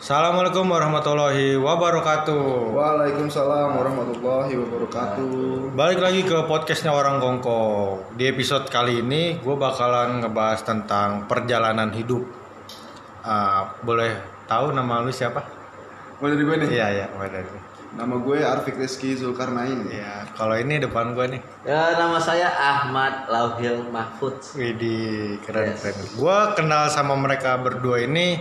Assalamualaikum warahmatullahi wabarakatuh. Waalaikumsalam warahmatullahi wabarakatuh. Balik lagi ke podcastnya orang Kongko. Di episode kali ini gue bakalan ngebahas tentang perjalanan hidup. Ah, boleh tahu nama lu siapa? Mulai dari gue nih. Iya iya, boleh dari. Nama gue Arfik Rizky Zulkarnain. Iya, kalau ini depan gue nih. Ya, nama saya Ahmad Lauhil Mahfud. Widih, keren Yes. keren. Gue kenal sama mereka berdua ini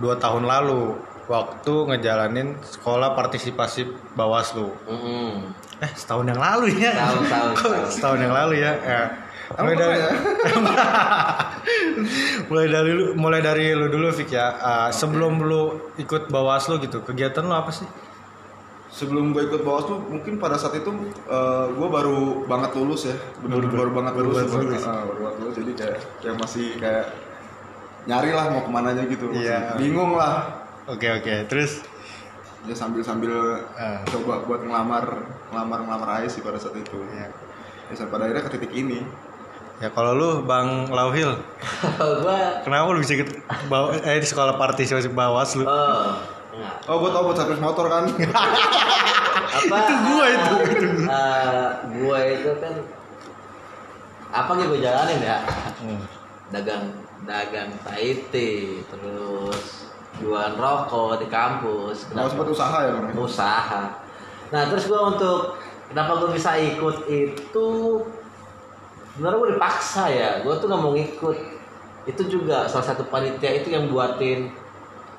dua tahun lalu waktu ngejalanin sekolah partisipasi Bawaslu. Mm-mm. Eh, setahun yang lalu ya. Tahun, tahun, Kok tahun. setahun yang lalu ya. ya. Mulai dari ya? mulai dari lu mulai dari lu dulu Fik ya. Ah, sebelum lu ikut Bawaslu gitu, kegiatan lu apa sih? Sebelum gue ikut Bawaslu, mungkin pada saat itu eh, gue baru banget lulus ya. Bener baru, banget baru lulus. banget baru, lulus. ah, baru banget lulus. Jadi kayak yang masih kayak nyari lah mau ke mana aja gitu. Iya. Bingung lah. Oke oke. Terus Ya sambil sambil Ah. coba buat ngelamar ngelamar ngelamar aja sih pada saat itu. ya, Ya sampai pada akhirnya ke titik ini. ya kalau lu Bang Lauhil, gua kenapa lu bisa ikut bawa, eh, di sekolah partisipasi Bawaslu? oh, enggak. Oh, gue tau buat servis motor kan. Apa? Itu gua itu, Eh, gua itu kan apa yang gue jalanin ya? Hmm. Dagang dagang Tahiti, terus jualan rokok di kampus. Mau sempat usaha ya kan. usaha. Nah terus gue untuk kenapa gue bisa ikut itu sebenarnya gue dipaksa ya. Gue tuh nggak mau ngikut. Itu juga salah satu panitia itu yang buatin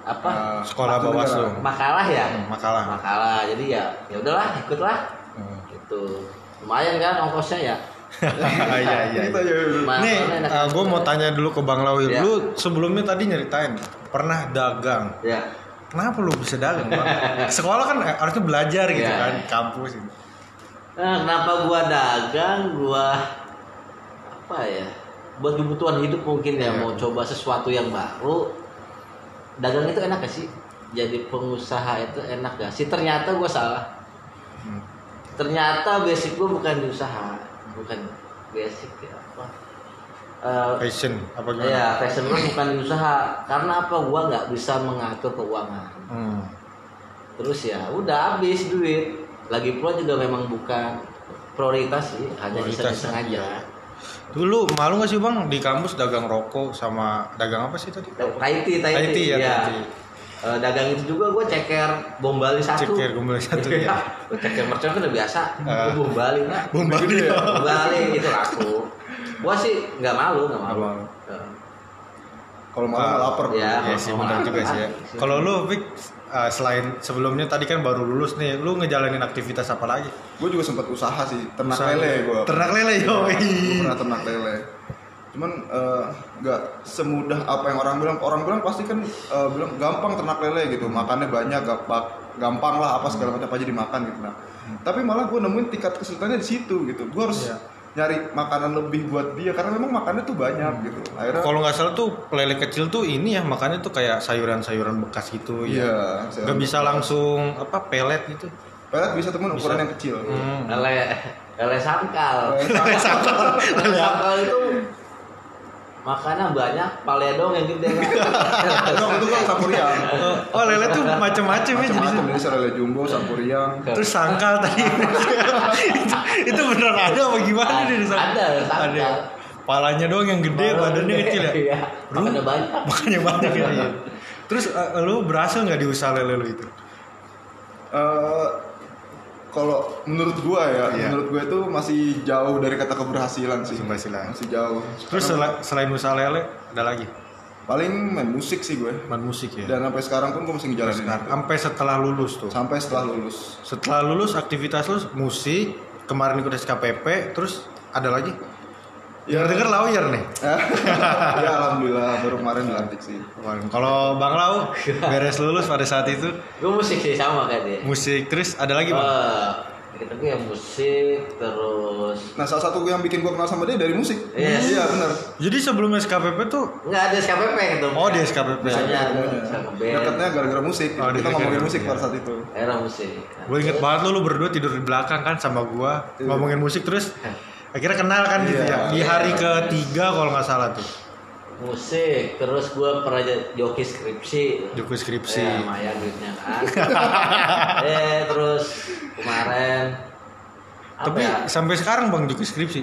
apa Eh, Sekolah Bawaslu. makalah ya. Hmm, makalah. Makalah. Jadi ya ya udahlah ikutlah. Hmm. Gitu. Lumayan kan ongkosnya ya. Iya iya. Gitu aja. Ma- Nih, mana enak gue mau tanya dulu ke Bang Lauhil. Ya. Lu sebelumnya tadi nyeritain pernah dagang. Ya. Kenapa lu bisa dagang, Bang? Sekolah kan eh, harusnya belajar gitu Iya. kan, kampus gitu. Nah, kenapa gua dagang? Gua apa ya? Buat kebutuhan hidup mungkin ya, Iya. mau coba sesuatu yang baru. Dagang itu enak gak sih? Jadi pengusaha itu enak gak sih? Ternyata gua salah. Hmm. Ternyata basic gua bukan di usaha, bukan basic ya apa? Eh, Fashion apa gimana? ya, fashion gua bukan usaha. Karena apa? Gua nggak bisa mengatur keuangan Hmm. terus ya udah habis duit lagi pula juga memang bukan prioritas sih hanya Prioritas, iseng-iseng aja Dulu malu gak sih bang di kampus dagang rokok sama dagang apa sih tadi? Tahiti Tahiti, Tahiti ya, ya. Eh, dagang itu juga gue ceker bom Bali satu Ceker bom Bali satu, ya. Gua ceker mercon kan udah biasa Ah. Gua bom Bali lah Bom Bali ya. bom Bali itu laku gue sih nggak malu nggak malu, malu. Eh, Kalau malam Ah, lapar. ya. Iya sih benar juga sih ya. Kalau lu Vic eh, selain sebelumnya tadi kan baru lulus nih, lu ngejalanin aktivitas apa lagi? Gue juga sempat usaha sih, ternak Usaha. lele gue. Ternak lele yo. Gue pernah ternak lele. Cuman eh, nggak semudah apa yang orang bilang. Orang bilang pasti kan eh, bilang gampang ternak lele gitu, makannya banyak, gampang, gampang lah apa segala macam aja dimakan gitu. Nah, tapi malah gue nemuin tingkat kesulitannya di situ gitu. Gue harus Iya. nyari makanan lebih buat dia karena memang makannya tuh banyak gitu. Akhirnya Kalau nggak salah tuh lele kecil tuh ini ya makannya tuh kayak sayuran-sayuran bekas gitu ya. iya, Gak bisa langsung apa pelet gitu. Pelet bisa temen ukuran yang kecil. Hmm. lele lele sangkal Lele sangkal. lele sangkal itu makanan banyak palnya dong yang gede kan Dong, itu kan sampuriang. Oh, oh, lele tuh macem-macem ya Macam-macam jenisnya. bisa lele jumbo, sampuriang. Terus sangkal tadi. itu, itu beneran ada apa gimana nih? Ada, sangkal. Ada. Palanya doang yang gede, badannya kecil ya. Iya, makannya banyak. Makanya banyak ya. iya. Terus eh, lu berhasil nggak di usaha lele lu itu? Eh, kalau menurut gua ya, Iya. menurut gua itu masih jauh dari kata keberhasilan sih. Keberhasilan. Masih jauh. Terus sela- selain usaha lele ada lagi? Paling main musik sih gue. Main musik ya. Dan sampai sekarang pun gue masih ngejalanin. Sampai setelah lulus tuh. Sampai setelah lulus. Setelah lulus aktivitas lu musik, kemarin ikut SKPP, terus ada lagi? Ya. Dengar-dengar lawyer nih. ya alhamdulillah baru kemarin dilantik sih. Kemarin. Kalau Bang Lau beres lulus pada saat itu Gue musik sih sama kayak dia. musik terus ada lagi Bang? Eh, kita gue yang musik terus Nah salah satu yang bikin gue kenal sama dia dari musik. Yes. Iya benar. Jadi sebelum SKPP tuh nggak ada SKPP gitu. Oh, di SKPP. SKPP. Dekatnya gara-gara musik. Oh, Kita ngomongin gara-gara musik pada saat itu. Era musik. gue inget banget lu, lu berdua tidur di belakang kan sama gua Iya. ngomongin musik terus akhirnya kenal kan gitu Iya. ya di hari ketiga kalau nggak salah tuh musik terus gue pernah joki skripsi Joki skripsi. ya lumayan duitnya kan eh terus kemarin Tapi ya? sampai sekarang bang Joki skripsi.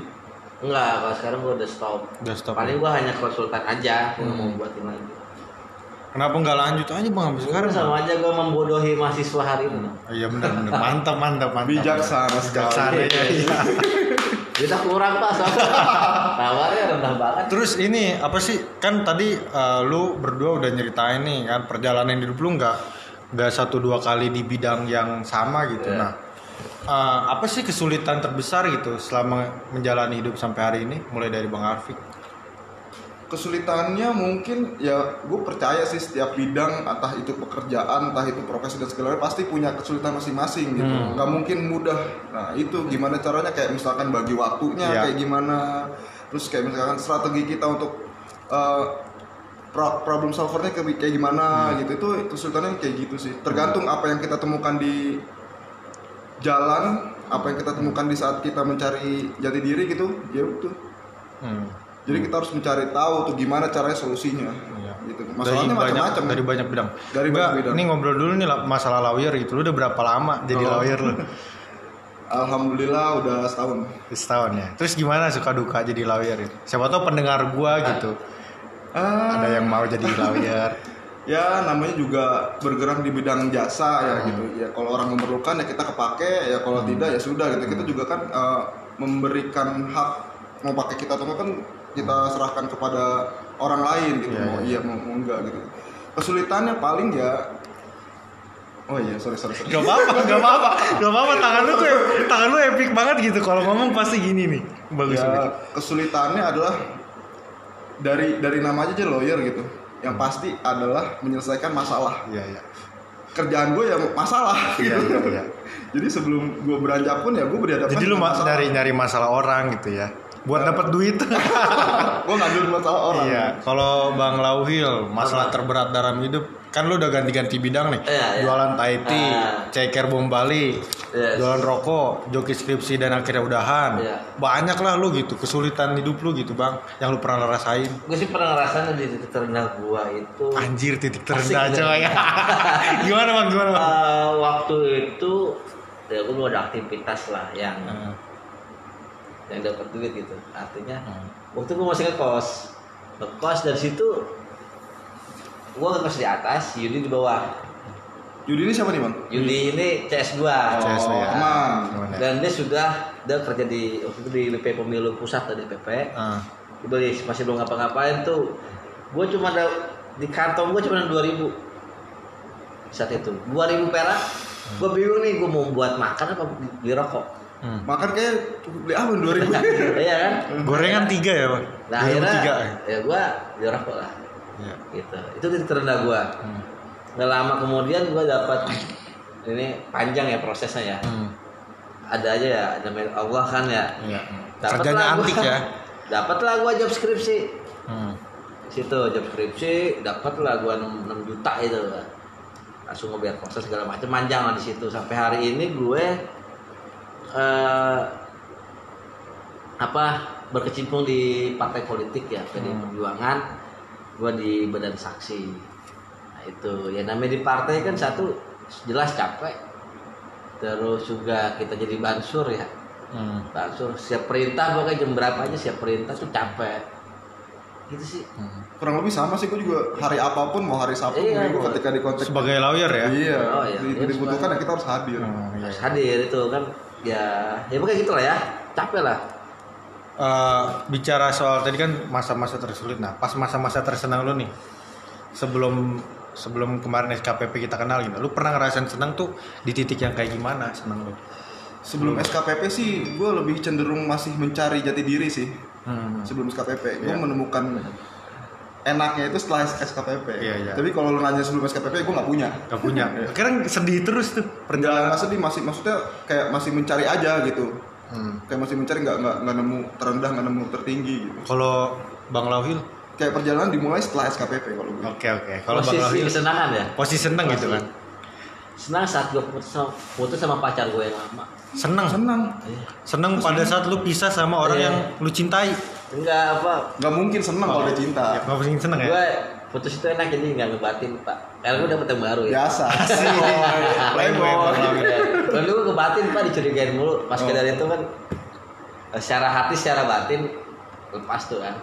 enggak kalau sekarang gue udah stop Udah stop. paling gue hanya konsultan aja gue Hmm. mau buatin lagi Kenapa nggak lanjut aja bang sampai sekarang? sama aja gue membodohi mahasiswa hari ini Oh, iya benar benar. Mantap mantap mantap. Bijaksana Bijaksana sekali. ya. kita kurang pak soalnya tawarnya rendah banget Terus ini apa sih kan tadi eh, lu berdua udah nyeritain nih kan perjalanan hidup lu nggak nggak satu dua kali di bidang yang sama gitu. Iya. Nah eh, apa sih kesulitan terbesar gitu selama menjalani hidup sampai hari ini mulai dari bang Arfik? Kesulitannya mungkin ya gue percaya sih setiap bidang entah itu pekerjaan entah itu profesi dan segala pasti punya kesulitan masing-masing gitu. Hmm. nggak mungkin mudah. Nah itu gimana caranya? Kayak misalkan bagi waktunya Ya. kayak gimana? Terus kayak misalkan strategi kita untuk uh, pro- problem solvernya kayak gimana gitu. Itu kesulitannya kayak gitu sih. Tergantung apa yang kita temukan di jalan apa yang kita temukan di saat kita mencari jati diri gitu ya itu Hmm. Jadi kita harus mencari tahu tuh gimana caranya solusinya. Iya. Gitu. Masalahnya macam-macam. dari banyak bidang. Dari banyak bidang. Ini ngobrol dulu nih lah, masalah lawyer gitu. Lu udah berapa lama jadi Oh. lawyer lu? Alhamdulillah udah setahun. Setahun ya. Terus gimana suka duka jadi lawyer itu? Siapa tahu pendengar gua gitu. Ah, Ada yang mau jadi lawyer. ya namanya juga bergerak di bidang jasa ya Hmm. gitu. Ya kalau orang memerlukan ya kita kepake, ya kalau tidak ya sudah gitu. Kita juga kan eh, memberikan hak mau pakai kita atau kan kita serahkan kepada orang lain gitu. Iya, mau iya. iya mau, mau enggak gitu. Kesulitannya paling ya Oh iya, sorry sorry sorry. Gak apa-apa, gak apa-apa, gak apa-apa. Tangan lu tuh, tangan lu epic banget gitu. Kalau ngomong pasti gini nih. Bagus ya, banget. kesulitannya adalah dari dari nama aja lawyer gitu yang pasti adalah menyelesaikan masalah Iya, iya. kerjaan gue ya masalah Iya, gitu iya, iya. jadi sebelum gue beranjak pun ya gue berhadapan Jadi lu dengan ma- masalah. nyari nyari masalah orang gitu ya. Buat dapat duit. gue ngambil masalah orang Iya. Kalau Bang Lauhil, masalah terberat dalam hidup kan lu udah ganti-ganti bidang nih. Iya, iya. Jualan Taiti, Ah. ceker bom Bali, Yes. jualan rokok, joki skripsi dan akhirnya udahan. Iya. Banyak lah lu gitu, kesulitan hidup lu gitu, Bang, yang lu pernah rasain. gue sih pernah ngerasain di titik terendah gue itu Anjir titik terendah gitu. coy. gimana Bang? Gimana Bang? Eh, waktu itu ya gue ada aktivitas lah yang Hmm. Yang dapat duit gitu. Artinya Hmm. waktu gue masih ngekos ngekos dari situ gue ngekos di atas Yudi di bawah. Yudi ini siapa nih bang? Yudi ini CS gue CS ya. Gimana? dan dia sudah dia kerja di waktu itu di LP Pemilu Pusat tadi PP Ah. Dia beli masih belum ngapa-ngapain tuh. Gue cuma ada di kantong gue cuma ada dua ribu. Saat itu. dua ribu perak. Gue bingung nih gue mau buat makan apa beli rokok Hmm. makan kayak beli apa dua ribu iya kan Gorengan tiga ya, Bang? nah 2003 akhirnya ya? ya gue beli rokok lah Iya. gitu itu titik terendah gue Hmm. nggak lama kemudian gue dapat ini panjang ya prosesnya ya Hmm. ada aja ya namanya Allah kan ya Iya. Dapatlah Kerjanya gua- antik ya. dapatlah gue job skripsi Hmm. situ job skripsi dapatlah gua 6, 6 juta itu langsung ngebiar proses segala macam panjang lah di situ sampai hari ini gue eh apa berkecimpung di partai politik ya PD Hmm. Perjuangan gue di badan saksi nah itu ya namanya di partai kan satu jelas capek terus juga kita jadi bansur ya Hmm. bansur siap perintah pokoknya jam berapa aja siap perintah tuh capek gitu sih Hmm. kurang lebih sama sih gue juga hari apa pun mau hari Sabtu Iya, Minggu gua- ketika di kontak Sebagai lawyer ya. iya Oh, iya. di- Iya, dibutuhkan ya kita harus hadir Hmm, iya. harus hadir itu kan ya ya pokoknya gitu lah ya. Capek lah. Eh, bicara soal tadi kan masa-masa tersulit. Nah pas masa-masa tersenang lu nih sebelum sebelum kemarin SKPP kita kenal gitu lu pernah ngerasain senang tuh di titik yang kayak gimana senang lu? Sebelum SKPP sih gue lebih cenderung masih mencari jati diri sih. Hmm. sebelum SKPP gue Iya. menemukan enaknya itu setelah SKPP Iya, iya. tapi kalau lu nanya sebelum SKPP gue nggak punya. Gak punya. Akhirnya sedih terus tuh. Perjalanan nggak sedih masih maksudnya kayak masih mencari aja gitu. Hmm. kayak masih mencari nggak nggak nggak nemu terendah nggak nemu tertinggi gitu. Kalau Bang Lauhil? Kayak perjalanan dimulai setelah SKPP kalau gue oke oke. Kalau Bang posisi Lauhil? kesenangan ya? Posisi seneng gitu kan? Senang saat gue putus sama, putus sama pacar gue yang lama. Seneng senang. Iya. seneng pada saat lu pisah sama orang Iya. yang lu cintai enggak apa? Nggak mungkin seneng kalau udah cinta. Gak pusing seneng ya? gue putus itu enak jadi nggak ngebatin pak. Karena gue dapet yang baru ya. Biasa. Playboy. Playboy. Kalau dulu kebatin pak dicurigain mulu. Pas Oh. dari itu kan eh, secara hati secara batin lepas tuh kan.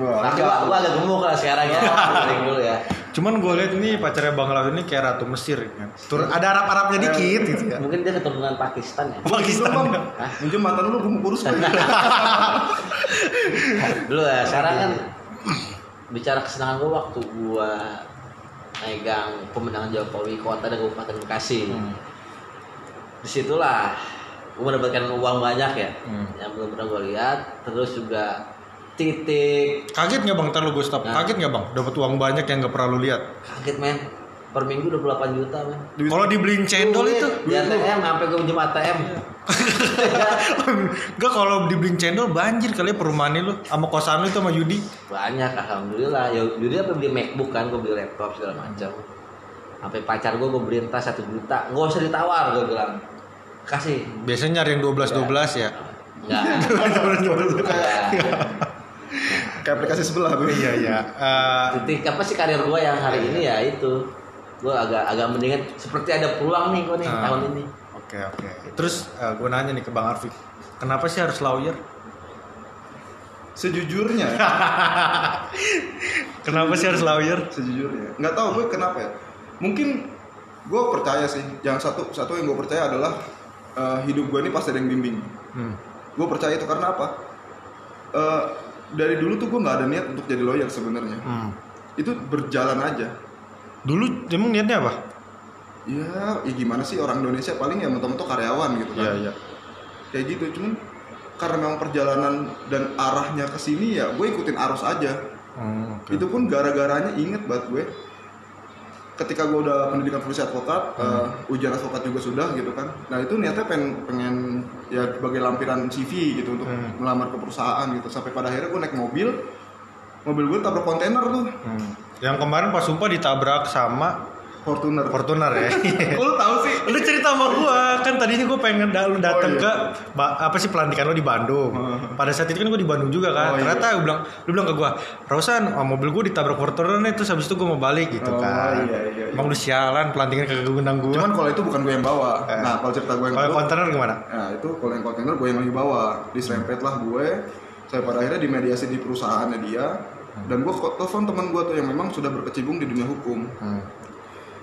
Wah, Tapi gua, gua agak gemuk lah sekarang ya. Dulu ya. Cuman gue lihat ini pacarnya Bang Lau ini kayak ratu Mesir kan. Tur ada Arab-Arabnya dikit gitu ya. Mungkin dia keturunan Pakistan ya. Pakistan. Minjem mantan lu gue mau kurus gue. Dulu ya sekarang kan bicara kesenangan gua waktu gua megang pemenangan Jokowi kota dan Kabupaten Bekasi. Hmm. Di situlah gua mendapatkan uang banyak ya. Hmm. Yang belum pernah gua lihat. Terus juga titik. Kaget nggak bang? Ntar lu gue stop. Nah. Kaget nggak bang? Dapat uang banyak yang nggak pernah lu lihat. kaget men. Per minggu 28 juta men. Kalau dibeliin cendol itu, di ATM sampai gue minjem ATM Enggak kalau dibeliin cendol banjir kali ya perumahan lu. Sama kosan lu itu sama Yudi. banyak alhamdulillah. Ya jadi apa beli MacBook kan gue beli laptop segala macam sampai pacar gue gue beliin tas satu juta. Nggak usah ditawar gue bilang. Kasih. Biasanya nyari yang 12 12 ya. enggak Kayak aplikasi sebelah gue. Iya iya. Eh, titik apa sih karir gue yang hari ini ya itu gue agak agak mendingan seperti ada peluang nih gue nih Ah. tahun ini Oke oke. Terus gue nanya nih ke Bang Arfi, kenapa sih harus lawyer? Sejujurnya, Kenapa sih harus lawyer? sejujurnya, nggak tahu gue kenapa ya. Mungkin gue percaya sih. Yang satu satu yang gue percaya adalah eh, hidup gue ini pasti ada yang bimbing. Hmm. Gue percaya itu karena apa? Eh, dari dulu tuh gue nggak ada niat untuk jadi lawyer sebenarnya. Hmm. Itu berjalan aja. Dulu emang niatnya apa? Ya, ya gimana sih orang Indonesia paling ya mentok-mentok karyawan gitu kan. iya. Kayak gitu, cuman karena memang perjalanan dan arahnya ke sini ya gue ikutin arus aja. Hmm, oke. Itu pun gara-garanya inget banget gue. Ketika gue udah pendidikan polisi advokat, Hmm. eh, ujian advokat juga sudah gitu kan. Nah itu niatnya pengen pengen ya sebagai lampiran CV gitu untuk Hmm. melamar ke perusahaan gitu. Sampai pada akhirnya gue naik mobil, mobil gue tabrak kontainer tuh, Hmm. Yang kemarin pas sumpah ditabrak sama Fortuner. Fortuner ya. Kok lu tahu sih? Lu cerita sama gua kan tadinya gua pengen da- lu datang Oh, iya. ke apa sih pelantikan lu di Bandung. Pada saat itu kan gua di Bandung juga Oh, kan. iya. Ternyata gua bilang lu bilang ke gua, "Rosan, oh, mobil gua ditabrak Fortuner nih terus habis itu gua mau balik gitu Oh, kan." iya, iya, iya. Emang lu sialan pelantikan kagak ngundang gua. Cuman kalau itu bukan gue yang bawa. Eh. Nah kalau cerita gue yang kalau kontainer gimana? Nah itu kalau yang kontainer gue yang lagi bawa Diserempet lah gue Saya pada akhirnya dimediasi di perusahaannya dia Dan gue telepon teman gue tuh yang memang sudah berkecimpung di dunia hukum Hmm.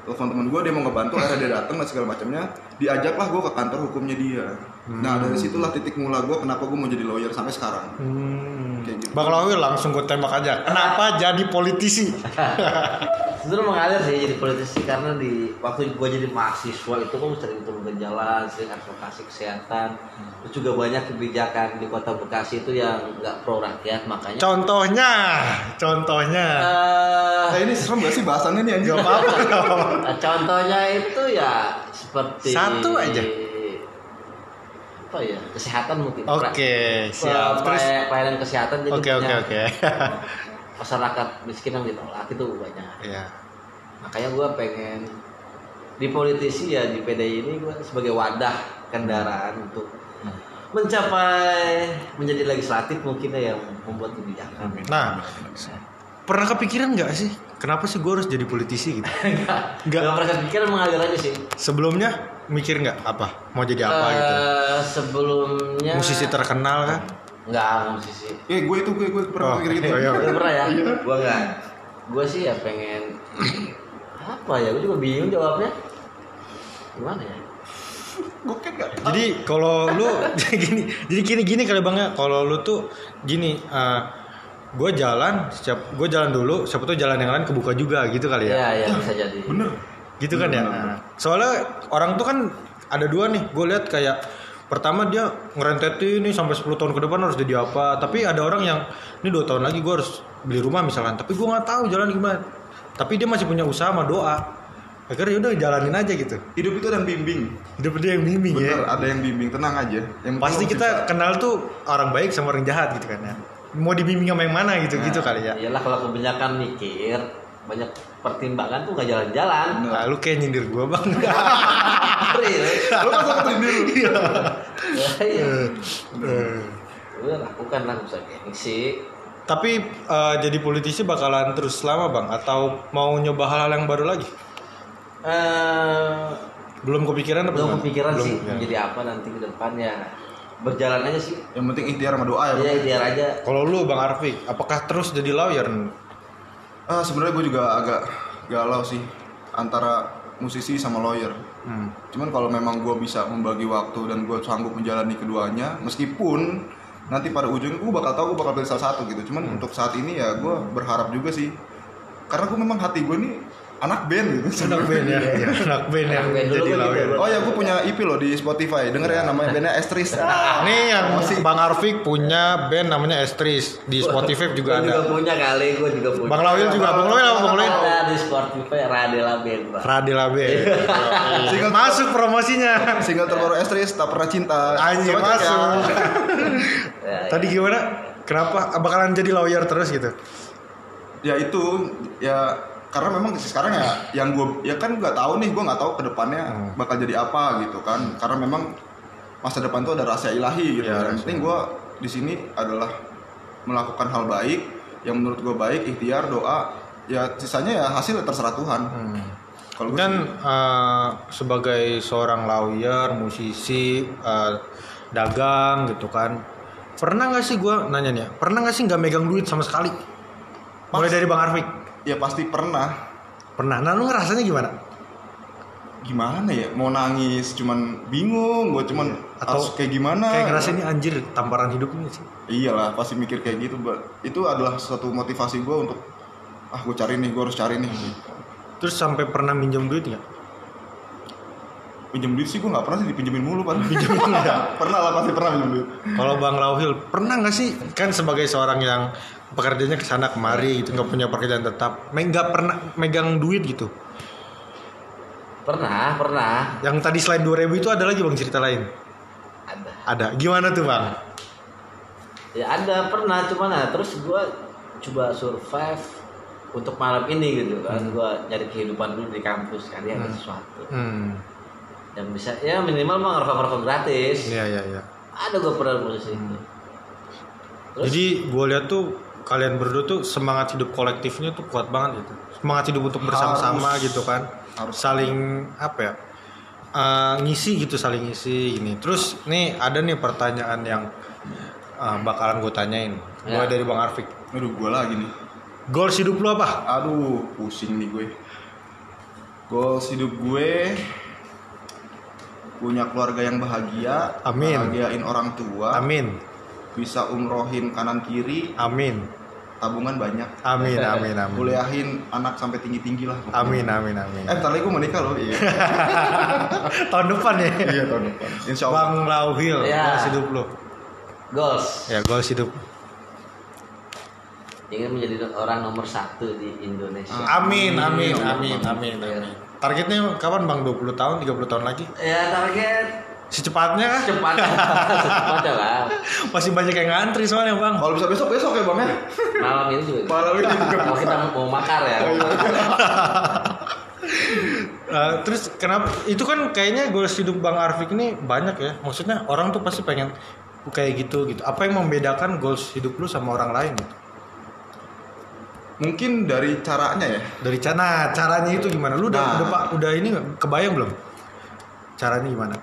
Telepon teman gue dia mau ngebantu akhirnya dia datang dan segala macamnya Diajaklah gue ke kantor hukumnya dia Nah dari situlah titik mula gue kenapa gue mau jadi lawyer sampai sekarang Hmm. Kayak gitu. Bang Lawil langsung gue tembak aja. Kenapa jadi politisi? Sebenarnya mengalir sih jadi politisi karena di waktu gue jadi mahasiswa itu kan sering turun ke jalan, sering advokasi kesehatan. Terus juga banyak kebijakan di kota Bekasi itu yang nggak pro rakyat makanya. Contohnya, contohnya. Eh, Nah ini serem gak sih bahasannya nih anjir? Nggak apa-apa. Nah, contohnya itu ya seperti Satu aja. Apa ya? Kesehatan mungkin. Oke, siap. Terus pelayanan kesehatan jadi Oke oke oke. masyarakat miskin yang ditolak itu banyak. Iya. Makanya gue pengen di politisi ya di PDI ini gue sebagai wadah kendaraan untuk mencapai menjadi legislatif mungkin ya yang membuat kebijakan. Nah, pernah kepikiran nggak sih kenapa sih gue harus jadi politisi gitu? Enggak. Nggak. Enggak pernah kepikiran mengalir aja sih. Sebelumnya mikir nggak apa mau jadi apa gitu? Eh, Sebelumnya Musisi terkenal kan? Enggak musisi. Eh gue itu gue gue pernah Oh, mikir gitu oh, iya. Lu pernah ya? Gua enggak. Gua sih ya pengen apa ya? Gua juga bingung jawabnya. Gimana ya? Gue kan gak Jadi kalau lu gini, jadi gini gini kali bang ya. Kalau lu tuh gini, gue jalan, siap, gue jalan dulu, siapa tuh jalan yang lain kebuka juga gitu kali ya. Iya, iya bisa jadi. Bener gitu kan ya Benar, benar. soalnya orang tuh kan ada dua nih gue lihat kayak pertama dia ngerentetin nih sampai 10 tahun ke depan harus jadi apa? Tapi ada orang yang ini dua tahun lagi gue harus beli rumah misalkan. Tapi gue nggak tahu jalan gimana. Tapi dia masih punya usaha sama doa. Akhirnya udah jalanin aja gitu. Hidup itu dan bimbing. Hidup dia yang bimbing Bener, ya ada yang bimbing, tenang aja. Yang pasti kita bisa- kenal tuh orang baik sama orang jahat gitu kan ya. Mau dibimbing sama yang mana gitu gitu kali ya. Iyalah kalau kebanyakan mikir, banyak pertimbangan tuh nggak jalan-jalan. Nah, lu kayak nyindir gue bang Serius. Lo kan satu dulu Ya, iya. Eh, udah lakukan lah usah gengsi Tapi eh, jadi politisi bakalan terus lama bang atau mau nyoba hal-hal yang baru lagi? eh Belum kepikiran apa belum gimana? kepikiran Belum, sih ya. menjadi apa nanti ke depannya berjalan aja sih yang penting ikhtiar sama doa ya Bang. ya biar aja Kalau lu bang Arfik, apakah terus jadi lawyer? Ah sebenarnya gue juga agak galau sih antara musisi sama lawyer. Hmm. cuman kalau memang gue bisa membagi waktu dan gue sanggup menjalani keduanya meskipun nanti pada ujungnya gue bakal tahu gue bakal pilih salah satu gitu. Cuman untuk saat ini ya gue berharap juga sih. Karena gue memang hati gue ini anak band gitu Anak band ya, anak band yang Anak band jadi gitu, lawyer. Oh ya gue punya EP loh di Spotify denger ya namanya bandnya Estris Ah, Nih yang Bang Arfik punya band namanya Estris di Spotify juga Gua juga ada. punya kali gue juga punya Bang Lawil juga, Bang Lawil apa Bang Lawil? ada di Spotify Radela Band Pak. Radela band. Single- Masuk promosinya. single terbaru Estris tak pernah cinta Anjir ya. masuk. Ya, Tadi gimana? Kenapa bakalan jadi lawyer terus gitu? ya itu ya karena memang sekarang ya yang gue ya kan nggak tahu nih gue nggak tahu ke depannya Hmm. bakal jadi apa gitu kan karena memang masa depan tuh ada rahasia ilahi gitu Ya, yang penting gue di sini adalah melakukan hal baik yang menurut gue baik ikhtiar doa ya sisanya ya hasil terserah Tuhan Hmm. kalau Dan sih, eh, sebagai seorang lawyer, musisi, eh, dagang gitu kan, pernah nggak sih gue nanya nih, ya, pernah nggak sih nggak megang duit sama sekali? Mulai dari Bang Arfik, ya pasti pernah pernah. Nah lu ngerasanya gimana? gimana ya mau nangis cuman bingung gue cuman Atau harus kayak gimana Kayak ngerasa ini anjir tamparan hidup ini sih. iyalah pasti mikir kayak gitu Mbak. itu adalah suatu motivasi gue untuk ah gue cari nih gue harus cari nih Terus sampai pernah minjem duit nggak? pinjam duit sih gue nggak pernah sih dipinjemin mulu pan pinjam pernah lah pasti pernah pinjam duit Kalau Bang Lauhil pernah nggak sih kan sebagai seorang yang pekerjaannya ke sana kemari gitu nggak punya pekerjaan tetap, nggak pernah megang duit gitu. pernah pernah Yang tadi selain 2000 itu ada lagi bang cerita lain. ada Ada. Gimana tuh bang? ya ada pernah cuman nah terus gue coba survive untuk malam ini gitu kan gue nyari kehidupan dulu di kampus kali ada sesuatu Hmm. yang bisa ya minimal mah ngerokok ngerokok gratis Iya iya iya. ada gue pernah posisi itu Terus? Jadi gue lihat tuh kalian berdua tuh semangat hidup kolektifnya tuh kuat banget gitu. Semangat hidup untuk bersama-sama gitu kan. Harus. Saling apa ya? eh, ngisi gitu saling ngisi gini. Terus nih ada nih pertanyaan yang eh, bakalan gue tanyain. Mulai Ya. dari Bang Arfik. aduh gue lagi nih Goals hidup lu apa? aduh pusing nih gue goals hidup gue punya keluarga yang bahagia Amin. bahagiain orang tua Amin. bisa umrohin kanan kiri Amin. Tabungan banyak Amin amin amin. kuliahin anak sampai tinggi tinggi lah pokoknya. Amin amin amin. eh bentar lagi gue menikah loh iya Tahun depan ya. iya tahun depan insya Allah Bang Lauhil, Ya. goals hidup lu. goals Ya goals hidup. ingin menjadi orang nomor satu di Indonesia Amin amin amin amin amin. Targetnya kapan Bang? 20 tahun, 30 tahun lagi? ya target Secepatnya kah? cepat secepatnya lah Masih banyak yang ngantri soalnya Bang. kalau bisa besok besok ya bang ya malam ini juga malam ini juga kalau kita mau makar ya Eh, terus kenapa? Itu kan kayaknya goals hidup Bang Arfik ini banyak ya. Maksudnya orang tuh pasti pengen kayak gitu gitu. Apa yang membedakan goals hidup lu sama orang lain gitu? mungkin dari caranya ya Dari cara caranya itu gimana? Lu udah Nah. udah Pak udah ini kebayang belum? Caranya gimana?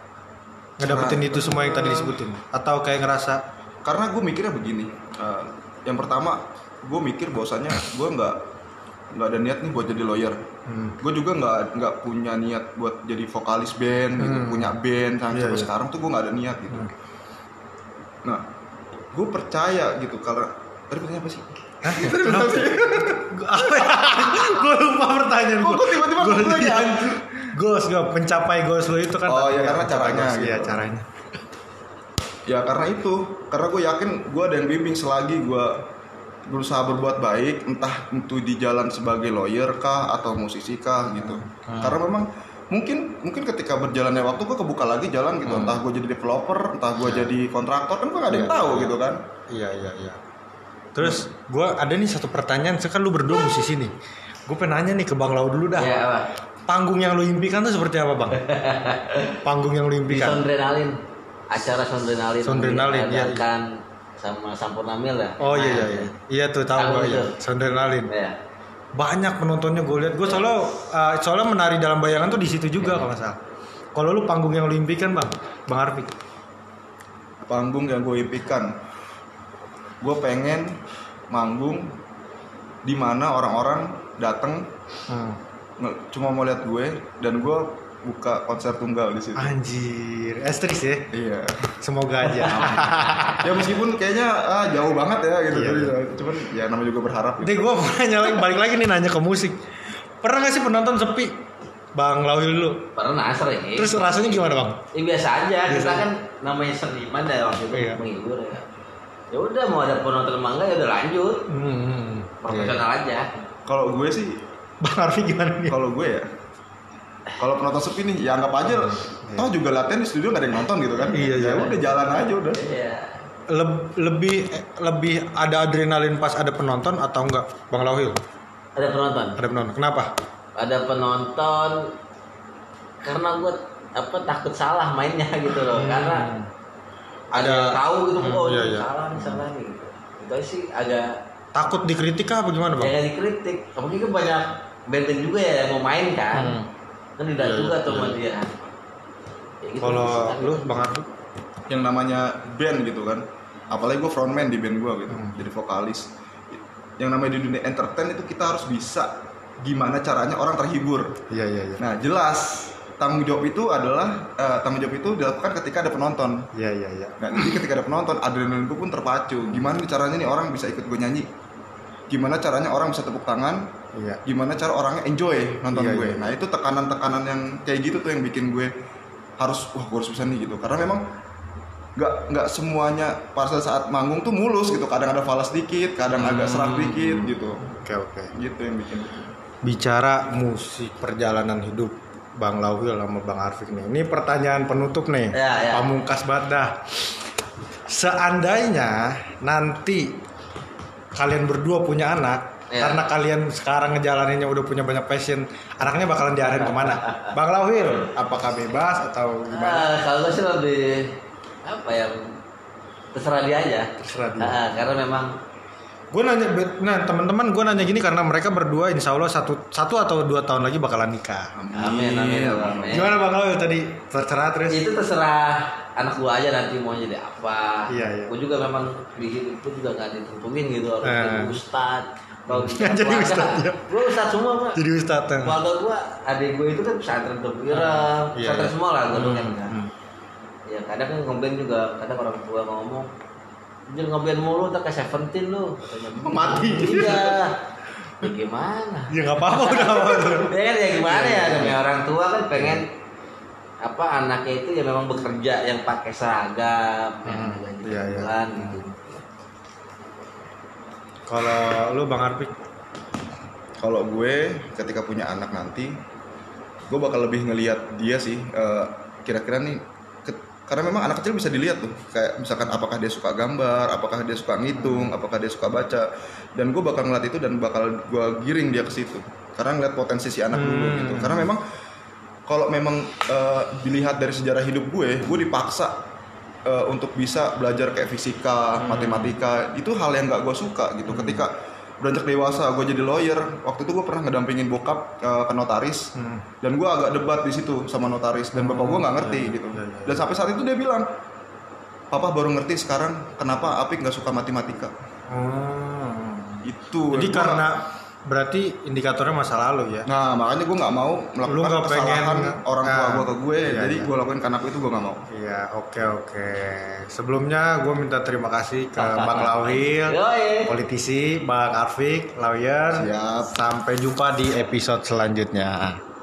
Ngedapetin Cara- itu semua yang tadi disebutin atau kayak ngerasa karena gue mikirnya begini eh, yang pertama gue mikir bahwasannya gue nggak nggak ada niat nih buat jadi lawyer hmm, gue juga nggak nggak punya niat buat jadi vokalis band gitu Hmm. punya band sampai sampai iya. sekarang tuh gue nggak ada niat gitu Hmm. nah gue percaya gitu karena tadi pertanyaan apa sih gue lupa pertanyaan Kok gue. gua tiba-tiba lupa lagi, anjir? Goals gue mencapai goals lo itu kan. Oh, iya, karena caranya goals, Iya gitu. caranya. ya karena itu karena gue yakin gue ada yang bimbing selagi gue berusaha berbuat baik entah itu di jalan sebagai lawyer kah atau musisi kah gitu Hmm. karena memang mungkin mungkin ketika berjalannya waktu gue kebuka lagi jalan gitu Hmm. entah gue jadi developer entah gue Iya. jadi kontraktor kan gue gak ada yang Iya, tahu iya. gitu kan Iya iya iya. Terus gue ada nih satu pertanyaan. Sekarang lu berdua musisi nih. Gue pengen nanya nih ke Bang Lau dulu dah. ya Panggung yang lu impikan tuh seperti apa bang? Panggung yang lu di impikan? Sondrenalin acara Sondrenalin Sondrenalin, iya, iya. mengadakan sama Sampurna Mil ya. Oh iya iya Nah, iya. Iya tuh tahu gue ya. Sondrenalin. Ya. Banyak penontonnya gue lihat. Gue soalnya uh, soalnya menari dalam bayangan tuh di situ juga kalau nggak salah. Kalau lu panggung yang lu impikan bang, bang Arfi. panggung yang gue impikan gue pengen manggung di mana orang-orang datang Hmm. Cuma mau lihat gue dan gue buka konser tunggal di situ Anjir, estris ya. iya Semoga aja. ya meskipun kayaknya ah, jauh banget ya gitu Iya, Jadi, cuman ya namanya juga berharap Nih gitu. gue mau nanya lagi, balik lagi nih nanya ke musik. Pernah gak sih penonton sepi? Bang Lauhil dulu. Pernah sering. Terus rasanya gimana bang? Ya biasa aja, Biasa kita kan namanya seniman ya waktu itu Iya. menghibur ya. Ya udah mau ada penonton emang enggak ya udah lanjut, Hmm. profesional aja. kalau gue sih Bang Arfi gimana nih? kalau gue ya kalau penonton sepi nih ya anggap aja toh juga latihan di studio gak ada yang nonton gitu kan Iya, ya iya. udah jalan aja udah Iya. Leb- lebih lebih ada adrenalin pas ada penonton atau enggak, Bang Lauhil? Ada penonton. Ada penonton. Kenapa? Ada penonton karena gue apa takut salah mainnya gitu loh, karena ada Ada- yang tahu gitu, Hmm, oh iya, ini iya. salah nih salah nih. Gitu. Itu sih agak Takut dikritik apa gimana bang? jangan dikritik. Apalagi kan banyak band juga ya yang mau main kan, Hmm. kan tidak juga tuh sama dia. Ya gitu Kalau lu Bang Arfi? yang namanya band gitu kan apalagi gue frontman di band gue gitu Hmm. jadi vokalis yang namanya di dunia entertain itu kita harus bisa gimana caranya orang terhibur Iya iya iya. nah jelas tanggung jawab itu adalah eh, tanggung jawab itu dilakukan ketika ada penonton Iya iya iya. nah jadi ketika ada penonton adrenalin gue pun terpacu gimana caranya nih orang bisa ikut gue nyanyi gimana caranya orang bisa tepuk tangan Iya. gimana cara orangnya enjoy nonton Iya, gue iya. nah itu tekanan-tekanan yang kayak gitu tuh yang bikin gue harus wah gue harus bisa nih gitu karena memang nggak nggak semuanya pada saat manggung tuh mulus gitu kadang ada falas dikit kadang agak serak Hmm. dikit gitu Oke oke. gitu yang bikin Bicara musik perjalanan hidup Bang Lauhil sama Bang Arfik nih. Ini pertanyaan penutup nih. Ya, ya. Pamungkas banget dah. Seandainya nanti kalian berdua punya anak, Ya. karena kalian sekarang ngejalaninnya udah punya banyak passion, anaknya bakalan diarahin ke mana? Bang Lauhil, apakah bebas atau gimana? Ah, kalau sih lebih apa ya terserah dia aja. Terserah dia. Ah, karena memang Gue nanya, nah teman-teman gue nanya gini karena mereka berdua insya Allah satu, satu atau dua tahun lagi bakalan nikah. amin amin amin. Gimana Bang Lauhil tadi? Tercerah terus? Itu terserah anak gua aja nanti mau jadi apa. Iya, iya. Gue juga memang di hidup gua juga nggak ditentuin gitu harus Eh. jadi ustad. Kalau Jadi ustad, ya. Gue ustad semua pak. Jadi ustadz. ya? Keluarga gua, adik gue itu kan pesantren Tokiro, Iya, pesantren iya. semua lah gue kan. Hmm. Ya kadang kan ngeband juga, kadang orang tua ngomong, jangan ngeband mulu, tak kayak Seventeen lu. Katanya, Mati. Iya. Ya gimana? Ya nggak apa-apa udah apa ya kan ya gimana ya namanya orang tua kan pengen apa anaknya itu ya memang bekerja yang pakai seragam yang Hmm, gaji iya, iya. bulan gitu Kalau lu Bang Arfik, kalau gue ketika punya anak nanti gue bakal lebih ngelihat dia sih eh, kira-kira nih ke- karena memang anak kecil bisa dilihat tuh. Kayak misalkan apakah dia suka gambar apakah dia suka ngitung apakah dia suka baca. Dan gue bakal ngeliat itu dan bakal gue giring dia ke situ. Karena ngeliat potensi si anak dulu Hmm. gitu. Karena memang kalau memang eh, dilihat dari sejarah hidup gue gue dipaksa eh, untuk bisa belajar kayak fisika matematika itu hal yang gak gue suka gitu. Ketika beranjak dewasa gue jadi lawyer waktu itu gue pernah ngedampingin bokap eh, ke notaris. Hmm. dan gue agak debat di situ sama notaris dan bapak gue nggak ngerti gitu. iya, iya. dan sampai saat itu dia bilang papa baru ngerti sekarang kenapa Apik nggak suka matematika. Itu jadi karena berarti indikatornya masa lalu ya. Nah makanya gue nggak mau Lu melakukan nggak kesalahan pengen- orang tua nah, gue ke gue, iya, jadi iya. gue lakuin anak itu gue nggak mau. Iya, oke oke. Sebelumnya gue minta terima kasih ke Bang Lauhil, politisi, Bang Arfik, lawyer. Siap. Sampai jumpa di episode selanjutnya.